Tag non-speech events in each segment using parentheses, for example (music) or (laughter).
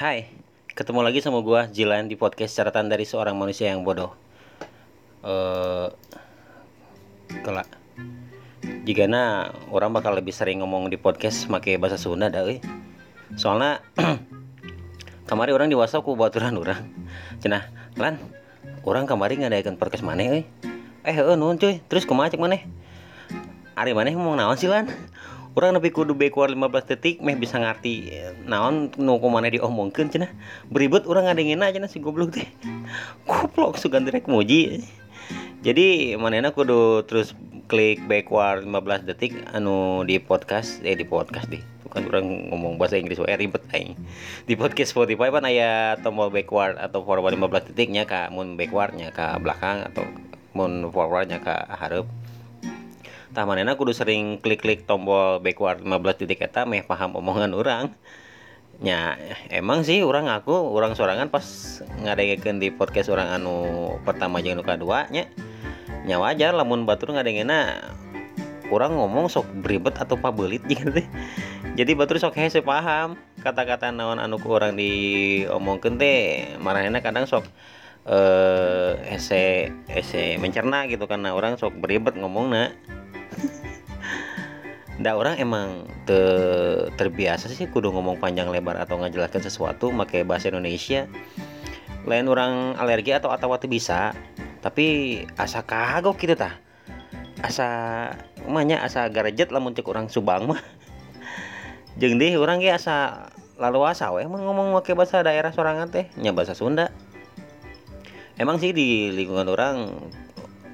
Hai, ketemu lagi sama gua Jilan di podcast catatan dari seorang manusia yang bodoh. Eh, kelak. Jika na orang bakal lebih sering ngomong di podcast pakai bahasa Sunda dah. Soalnya (clears throat) kemarin orang di WhatsApp ku baturan orang. Cenah, lan, orang kemarin ngadakan podcast mana, euy. Eh, heueuh nuhun cuy. Terus kumaha cek maneh? Ari maneh ngomong naon sih lan? Orang lebih kudu backward 15 detik meh bisa ngerti naon nu kumana diomongkeun cenah. Beribet orang ngadengina cenah si goblok teh. (laughs) Goblok sugan direk muji. Jadi manehna kudu terus klik backward 15 detik anu di podcast eh di podcast deh. Bukan orang ngomong bahasa Inggris wae ribet aing. Di podcast Spotify kan aya tombol backward atau forward 15 detiknya ka mun backwardnya ka belakang atau mun forwardnya ka hareup tah manehna kudu sering klik-klik tombol backward 15 detik eta meh paham omongan orang nya emang sih orang aku orang sorangan pas ngadengekeun di podcast orang anu pertama jeung nu kadua nya. Nya wajar lamun batur ngadengena orang ngomong sok beribet atau pabelit gitu jadi batur sok hese paham kata-kata naon anu ku orang diomongkeun teh marahna kadang sok eh ese ese mencerna gitu karena orang sok beribet ngomongna Nggak orang emang te, terbiasa sih kudu ngomong panjang lebar atau ngajelaskan sesuatu pakai bahasa Indonesia. Lain orang alergi atau atau waktu bisa, tapi asa kagok gitu tah. Asa emangnya asa garejet lah cek orang Subang mah. (laughs) Jeung deh orang ge asa lalu asa we emang ngomong pakai bahasa daerah sorangan teh nya bahasa Sunda. Emang sih di lingkungan orang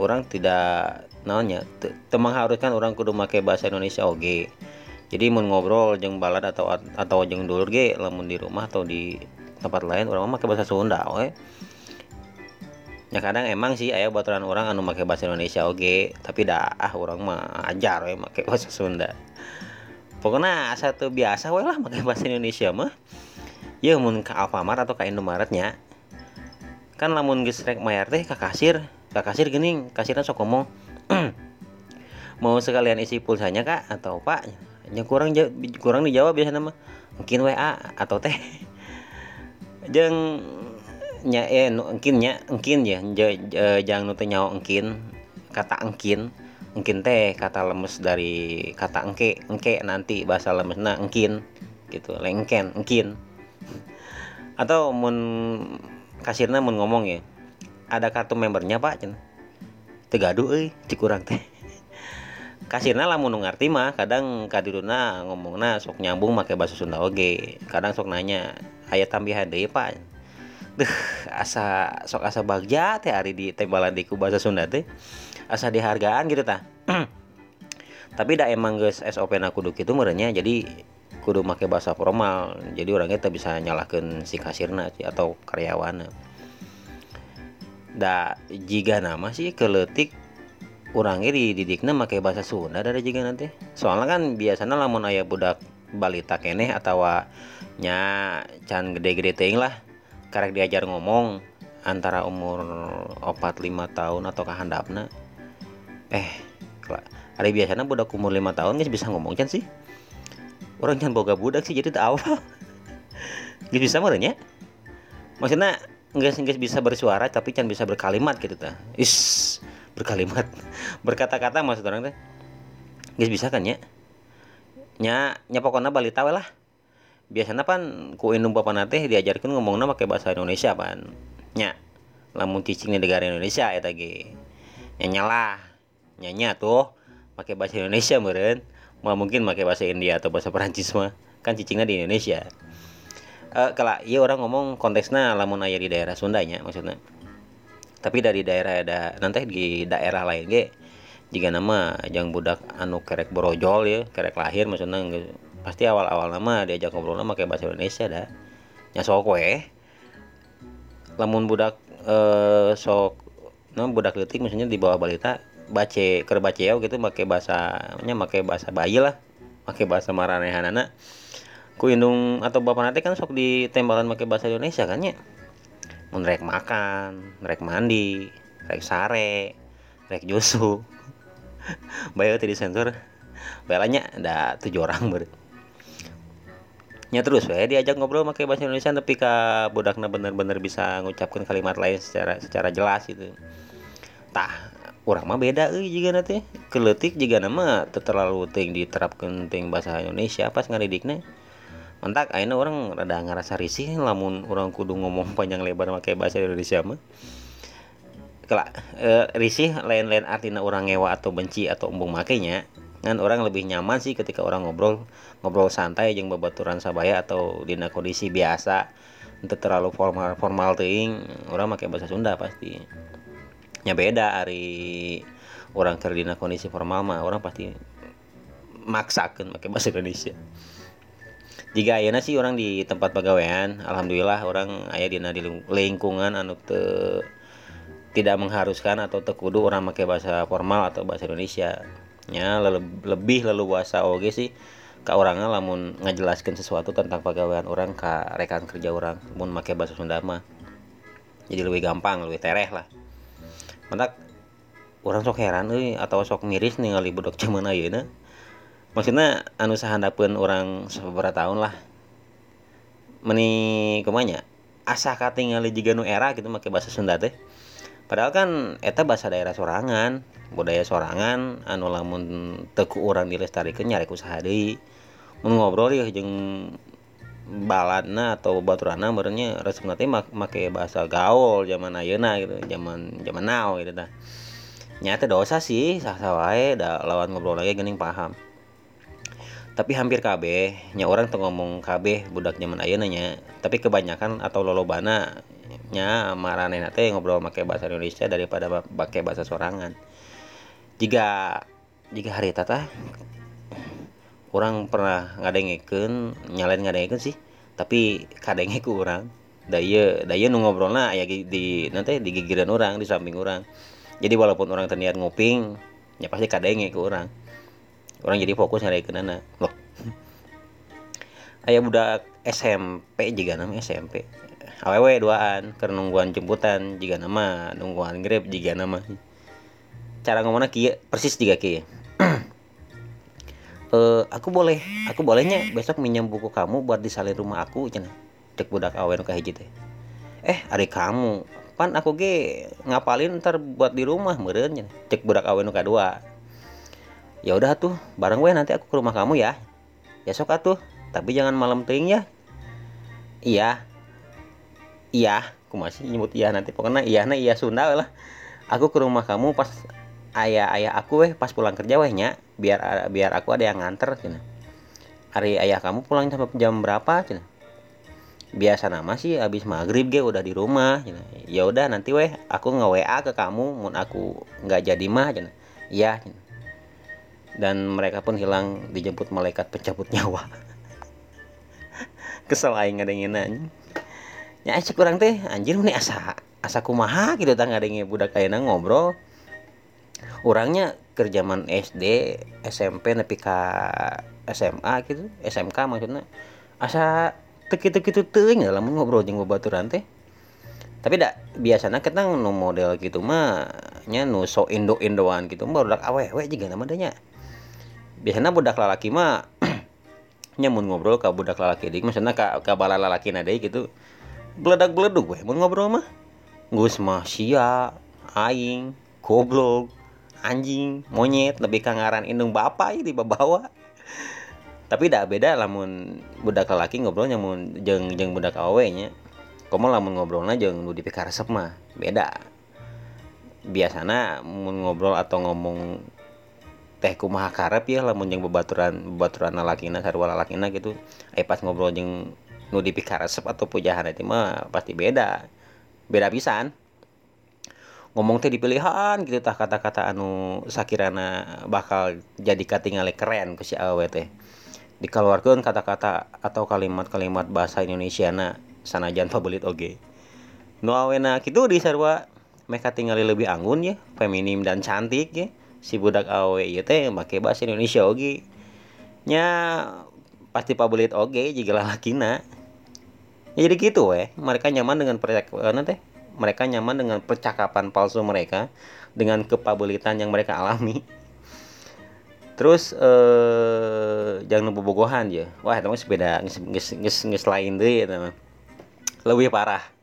orang tidak naonnya temang haruskan orang kudu make bahasa Indonesia oge? Jadi mau ngobrol jeng balad atau atau jeng dulur ge lamun di rumah atau di tempat lain orang make bahasa Sunda oke? Ya kadang emang sih ayah baturan orang anu make bahasa Indonesia oge tapi dah ah orang mah ajar we make (laughs) bahasa Sunda. Pokoknya satu biasa we lah make bahasa Indonesia mah. Ya mun ke Alfamart atau ke Indomaretnya. Kan lamun geus rek mayar teh ka kasir ka kasir gini kasirnya sok ngomong (clears throat) mau sekalian isi pulsanya kak? Atau pak? Yang kurang kurang dijawab biasa nama mungkin WA atau teh (laughs) jeng nya eh mungkin nya mungkin ya. Jangan nutu nyawa mungkin kata engkin. Mungkin teh kata lemes dari kata engke. Engke nanti bahasa lemes nah engkin. Gitu lengken engkin. Atau mun kasirnya mun ngomong ya. Ada kartu membernya pak cina tegaduh euy cikurang teh. (laughs) Kasirna lamun ngarti mah kadang kadiruna ngomongna sok nyambung make bahasa Sunda oge. Kadang sok nanya aya tambahan deui Pak? (laughs) Duh, asa sok asa bagja teh hari di tembalan diku bahasa Sunda teh. Asa dihargaan gitu tah. (clears throat) Tapi dah emang guys SOP na kudu kitu merenya jadi kudu make bahasa formal. Jadi orangnya tak bisa nyalahkan si kasirna atau karyawan da jika nama sih keletik orangnya dididiknya pakai bahasa Sunda dari jika nanti. Soalnya kan biasanya lamun ayah budak balita keneh atau nya can gede-gede ting lah karek diajar ngomong antara umur opat lima tahun atau kahandapna. Eh ada biasanya budak umur lima tahun guys bisa ngomong kan sih? Orang jangan boga budak sih jadi tahu nggak (laughs) bisa merenya maksudnya nggak nggak bisa bersuara tapi kan bisa berkalimat gitu ta is berkalimat. (laughs) Berkata-kata maksud orang teh. Nggak bisa kan ya nya nya pokoknya balita we lah. Biasanya pan ku indung bapak nate diajarkan ngomongnya pakai bahasa Indonesia pan. Nya lamun cicing di negara Indonesia ya tadi nya lah. Nyanya tuh pakai bahasa Indonesia meren mungkin pakai bahasa India atau bahasa Perancis mah. Kan cicingnya di Indonesia uh, kalau iya orang ngomong konteksnya lamun ayah di daerah Sundanya maksudnya. Tapi dari daerah ada nanti di daerah lain ge jika nama yang budak anu kerek borojol ya kerek lahir maksudnya pasti awal-awal nama diajak ngobrol nama kayak bahasa Indonesia dah. Nyasok we lamun budak uh, sok nah budak letik maksudnya di bawah balita bace ker baceo gitu pakai bahasanya pakai bahasa bayi lah pakai bahasa maranehanana ku indung atau bapak nanti kan sok ditembalan pakai bahasa Indonesia kan ya rek makan rek mandi rek sare rek jusu. (laughs) Bayo tadi sensor belanya ada tujuh orang ber nya terus we diajak ngobrol pakai bahasa Indonesia tapi ka budakna bener-bener bisa ngucapkan kalimat lain secara secara jelas gitu. Tah orang mah beda euy juga nanti keletik juga nama terlalu ting diterapkan ting bahasa Indonesia pas ngadidiknya mentak akhirnya orang rada ngerasa risih lamun orang kudu ngomong (laughs) panjang lebar pakai bahasa Indonesia mah. Kelak e, risih lain-lain artinya orang ngewa atau benci atau embung makainya kan orang lebih nyaman sih ketika orang ngobrol ngobrol santai yang babaturan sabaya atau di kondisi biasa. Untuk terlalu formal formal ting orang pakai bahasa Sunda pasti. Nya beda hari orang kerja di kondisi formal mah orang pasti maksakan pakai bahasa Indonesia jika ayana sih orang di tempat pegawaian alhamdulillah orang ayah di lingkungan anu te, tidak mengharuskan atau tekudu orang pakai bahasa formal atau bahasa Indonesia. Nya lebih leluasa oke sih ke orangnya lamun ngajelaskan sesuatu tentang pegawaian orang ke rekan kerja orang mun make bahasa Sunda mah. Jadi lebih gampang lebih tereh lah. Mantak orang sok heran euy atau sok miris ningali budak zaman (laughs) ayeuna maksudnya anu sahandapun orang beberapa tahun lah. Meni kumanya asa katingali juga nu era gitu make bahasa Sunda teh. Padahal kan eta bahasa daerah sorangan budaya sorangan anu lamun teku orang dilestarikan nyari usaha deui. Mun ngobrol ya jeung baladna atau baturana merenya resep nanti mak make bahasa gaul zaman ayeuna gitu zaman zaman now gitu dah nyata dosa sih sah sah wae da lawan ngobrol lagi gening paham. Tapi hampir KB nya orang tuh ngomong KB budak zaman ayeuna nya. Tapi kebanyakan atau lolobana nya marane nate ngobrol make bahasa Indonesia daripada pakai bahasa sorangan. Jika jika hari tata orang pernah ngadengikeun nyalain ngadengikeun sih. Tapi kadangnya ku orang daya daya nu ngobrolna aya di nanti di gigiran orang di samping orang jadi walaupun orang terniat nguping ya pasti kadangnya ku orang orang jadi fokus ngadengikeun anak loh. Ayah budak SMP juga nama SMP awewe duaan karena nungguan jemputan jika nama. Nungguan grab jika nama. Cara ngomongnya kia persis tiga kia uh, aku boleh aku bolehnya besok minjem buku kamu buat disalin rumah aku cina cek budak awen ke hiji teh. Eh hari kamu. Pan aku ge ngapalin ntar buat di rumah meren cek budak awen dua ya udah tuh bareng gue nanti aku ke rumah kamu ya. Ya sok atuh tapi jangan malam ting ya. Iya. Iya aku masih nyebut iya nanti. Pokoknya iya nah iya Sunda lah. Aku ke rumah kamu pas ayah ayah aku weh pas pulang kerja weh biar biar aku ada yang nganter cina. Hari ayah kamu pulang sampai jam berapa cina? Biasa nama sih abis maghrib ge udah di rumah cina. Ya udah nanti weh aku nge wa ke kamu mun aku nggak jadi mah cina. Iya cina dan mereka pun hilang dijemput malaikat pencabut nyawa. (laughs) Kesel aing ngadengin ya asik kurang teh anjir nih asa asa kumaha gitu tang ngadengin budak kayaknya ngobrol. Orangnya kerjaman SD SMP nepi ke SMA gitu SMK maksudnya. Asa teki-teki tuh teuing dalam ngobrol jeung babaturan teh. Tapi dak biasanya kita nu model gitu mah nya nu so indo indoan gitu mah budak awewe juga namanya biasanya budak lalaki mah (clears throat) nyamun ngobrol ke budak lalaki dik maksudnya ke ke bala lalaki nade gitu. Beledak beleduk weh mun ngobrol mah. Gus mah sia aing goblok anjing monyet lebih kangaran indung bapak di bawa (laughs) tapi tidak beda lamun budak lelaki ngobrol nyamun jeng jeng budak awe nya. Komo lamun ngobrolnya jeng nu dipikar resep mah beda. Biasana mun ngobrol atau ngomong teh kumaha karep ya lamun jeng bebaturan bebaturan lalakina sarua lalakina gitu. Eh pas ngobrol jeng nu dipikar resep atau pujahan itu mah pasti beda beda pisan. Ngomong teh dipilihan gitu tah kata-kata anu sakirana bakal jadi katingali keren ke si awe teh. Dikeluarkan kata-kata atau kalimat-kalimat bahasa Indonesia na sanajan pabelit oge. Nu awena gitu di sarwa mereka tinggali lebih anggun ya feminim dan cantik ya si budak awe ya teh make bahasa Indonesia oge. Nya pasti pabelit oge jika lakina ya, jadi gitu weh mereka nyaman dengan percakapan teh mereka nyaman dengan percakapan palsu mereka dengan kepabilitan yang mereka alami. Terus eh jangan bobogohan ya wah itu sepeda nges lain deh itu lebih parah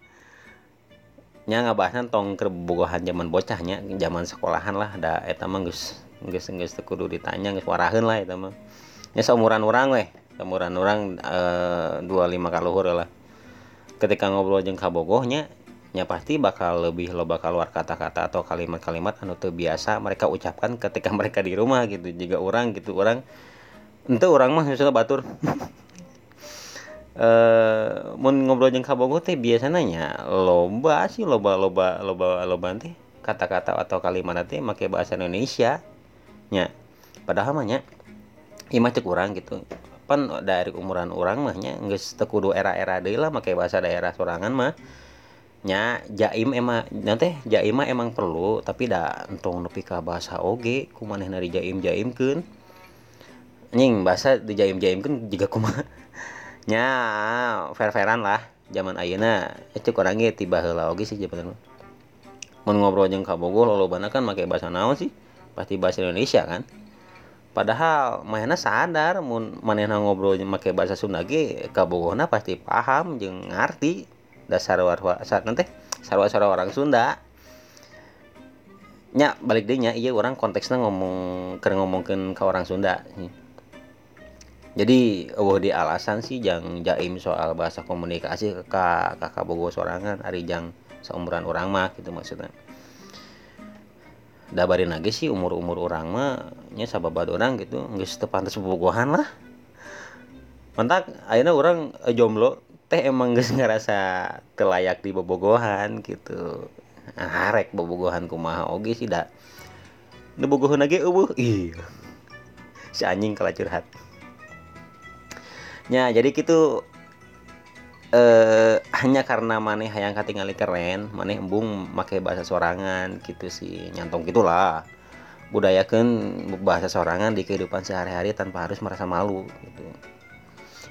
nya ngabahasan tong ke bobogohan zaman bocahnya zaman sekolahan lah ada eta mah geus geus geus kudu ditanya geus waraheun lah eta mah. Nya seumuran orang weh seumuran orang eh, dua lima kaluhur lah. Ketika ngobrol jeung kabogohnya nya pasti bakal lebih lo bakal keluar kata-kata atau kalimat-kalimat anu tuh biasa mereka ucapkan ketika (laughs) mereka di rumah gitu jika orang gitu orang ente orang mah misalnya batur (laughs) eh mau ngobrol jeung kabogo teh biasa nanya loba sih loba loba loba loba teh kata-kata atau kalimat teh make bahasa Indonesia nya. Padahal mah nya imah cek orang gitu. Pan dari umuran orang mah nya geus teu kudu era-era deui lah make bahasa daerah sorangan mah nya. Jaim emang nanti jaim mah emang perlu tapi dah entong nepi ka bahasa oge kumaneh dari jaim jaim kun nying bahasa di jaim jaim kun juga kuma nya fair-fairan lah zaman ayeuna. Itu kurangi tiba heula oge sih jaman mun ngobrol jeung ka Bogor lolobana kan make bahasa naon sih? Pasti bahasa Indonesia kan? Padahal mana sadar mun manehna ngobrol jeung make bahasa Sunda ge ka Bogorna pasti paham jeung ngarti dasar warwa nanti sarwa-sarwa orang Sunda. Nya balik deh nya iya orang konteksnya ngomong ker ngomongin ke orang Sunda jadi oh di alasan sih jang jaim soal bahasa komunikasi ke kakak bogo sorangan hari jang seumuran orang mah gitu maksudnya. Dabarin lagi sih umur umur orang mah nya sahabat orang gitu nggak setepan bogohan lah. Mantak akhirnya orang eh, jomblo teh emang gak ngerasa telayak di bobogohan gitu. Nah, harek bobogohan kumaha oge sih nu bobogohan lagi eueuh iya si anjing kalah curhat ya jadi gitu eh hanya karena maneh hayang katingali keren maneh embung make bahasa sorangan gitu sih. Nyantong gitulah budayakan bahasa sorangan di kehidupan sehari-hari tanpa harus merasa malu gitu.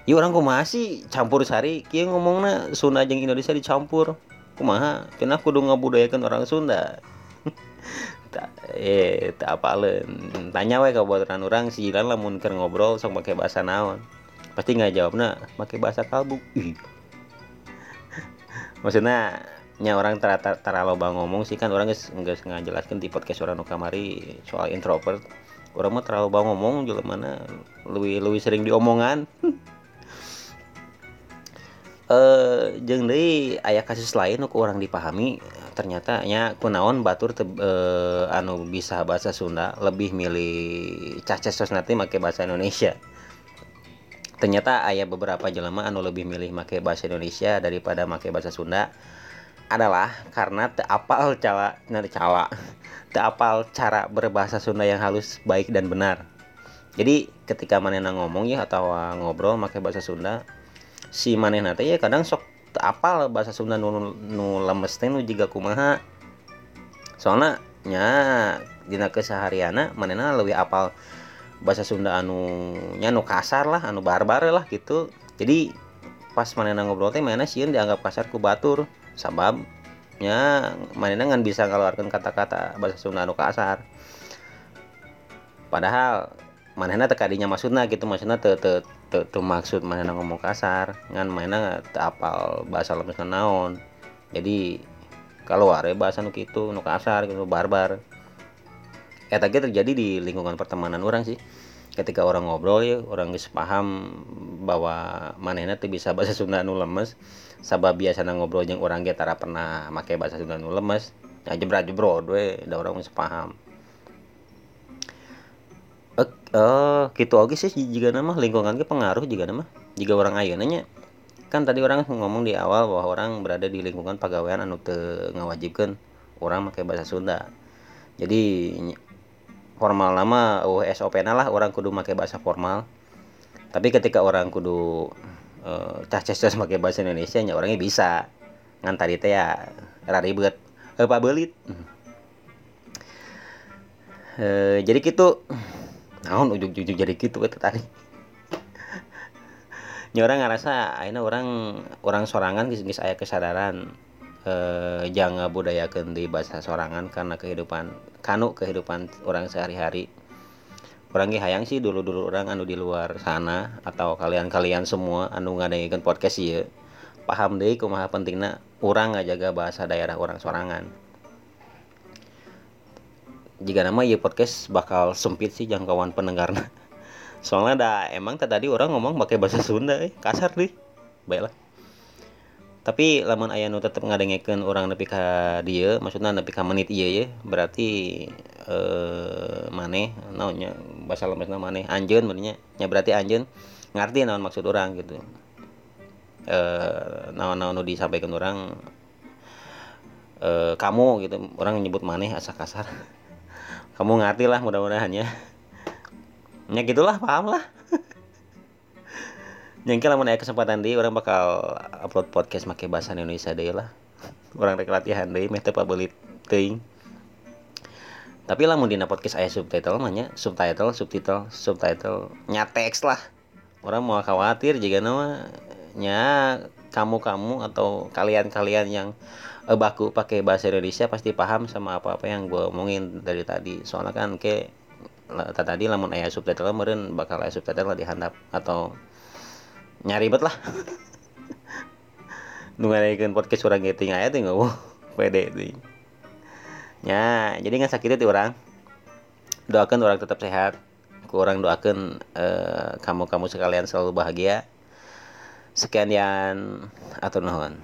Iya orang kumaha sih campur sari? Kia ngomongnya Sunda jeung Indonesia dicampur. Kumaha? Kenapa kudu ngabudayakan orang Sunda? (laughs) Eh tak apalen tanya wae ka buatan orang si Jilan lamun keur ngobrol sok pakai bahasa naon pasti nggak jawabnya pakai bahasa kalbu. (laughs) Maksudnya nya orang tara tara loba ngomong sih kan orang geus geus ngajelaskeun di podcast orang kamari soal introvert. Orang mah terlalu bang ngomong juga mana lebih lebih sering diomongan. (laughs) Eh jeng deui aya kasus lain ku orang dipahami ternyata nya kunaon batur te, eh, anu bisa bahasa Sunda lebih milih cacesos nanti make bahasa Indonesia ternyata ayah beberapa jelema anu lebih milih make bahasa Indonesia daripada make bahasa Sunda adalah karena apal cala nanti cala (laughs) apal cara berbahasa Sunda yang halus baik dan benar. Jadi ketika manena ngomong ya atau ngobrol make bahasa Sunda si maneh nate ya kadang sok apal bahasa Sunda nu, nu lemes teh nu juga kumaha. Soalnya nya dina kesehariana manehna lebih apal bahasa Sunda anu nya nu kasar lah anu barbar lah gitu. Jadi pas manehna ngobrol teh mana sieun dianggap kasar ku batur. Sabab nya manehna ngan bisa ngeluarkan kata-kata bahasa Sunda anu kasar. Padahal manehna tekadinya maksudna gitu maksudnya te, te, tuh, tuh maksud mana ngomong kasar. Ngan mana apal bahasa lemes naon jadi kalau ada bahasa nu gitu nu kasar gitu barbar ya tadi terjadi di lingkungan pertemanan orang sih. Ketika orang ngobrol ya orang bisa paham bahwa manehna tuh bisa bahasa Sunda nu lemes. Sabab biasa ngobrol yang orang kita pernah pakai bahasa Sunda nu lemes ya jebra jebro dwe ada orang bisa paham. Oh gitu oke sih jika nama lingkungan ke pengaruh jika nama jika orang nanya kan tadi orang ngomong di awal bahwa orang berada di lingkungan pegawaian anu te ngawajibkan orang pakai bahasa Sunda. Jadi formal nama uh, SOP lah orang kudu pakai bahasa formal. Tapi ketika orang kudu uh, cah cah pakai bahasa Indonesia nya orangnya bisa. Ngan tadi teh ya ribet. Apa belit. Uh, jadi gitu naon ujung-ujung jadi gitu itu tadi. Ini orang ngerasa akhirnya orang orang sorangan gis ayah kesadaran eh, jangan budayakan di bahasa sorangan karena kehidupan kanu kehidupan orang sehari-hari. Orang hayang sih dulu-dulu orang anu di luar sana atau kalian-kalian semua anu ngadengikeun podcast ieu. Paham deh kumaha pentingna orang ngajaga bahasa daerah orang sorangan. Jika nama ya podcast bakal sempit sih jangkauan pendengarna. (laughs) Soalnya dah emang tadi orang ngomong pakai bahasa Sunda eh kasar deh baiklah tapi lamun ayah nu tetep ngadengikeun orang nepi ka dia maksudnya nepi ka menit iya ya berarti eh maneh naonnya bahasa lemesna maneh. Anjeun benernya nya berarti anjeun ngerti naon maksud orang gitu. Eh naon-naon nu disampaikan orang eh kamu gitu orang nyebut maneh asa kasar. (laughs) Kamu ngerti lah mudah-mudahan ya. Ya gitulah paham lah (laughs) Nyangka lamun aya kesempatan deui orang bakal upload podcast make bahasa Indonesia deui lah. Orang rek latihan deui meh teu pabelit teuing. Tapi lamun dina podcast aya subtitle mah subtitle, subtitle, subtitle nya teks lah. Orang mau khawatir jika nama nya kamu-kamu atau kalian-kalian yang baku pakai bahasa Indonesia pasti paham sama apa-apa yang gue omongin dari tadi. Soalnya kan ke tadi lamun aya subtitle meureun bakal aya subtitle di handap atau nyari bet lah. (laughs) Nunggu podcast orang getting aja tuh nggak (laughs) pede tuh. Ya jadi nggak sakit itu orang. Doakan orang tetap sehat. Kurang doakan eh, kamu kamu sekalian selalu bahagia. Sekian atau nuhun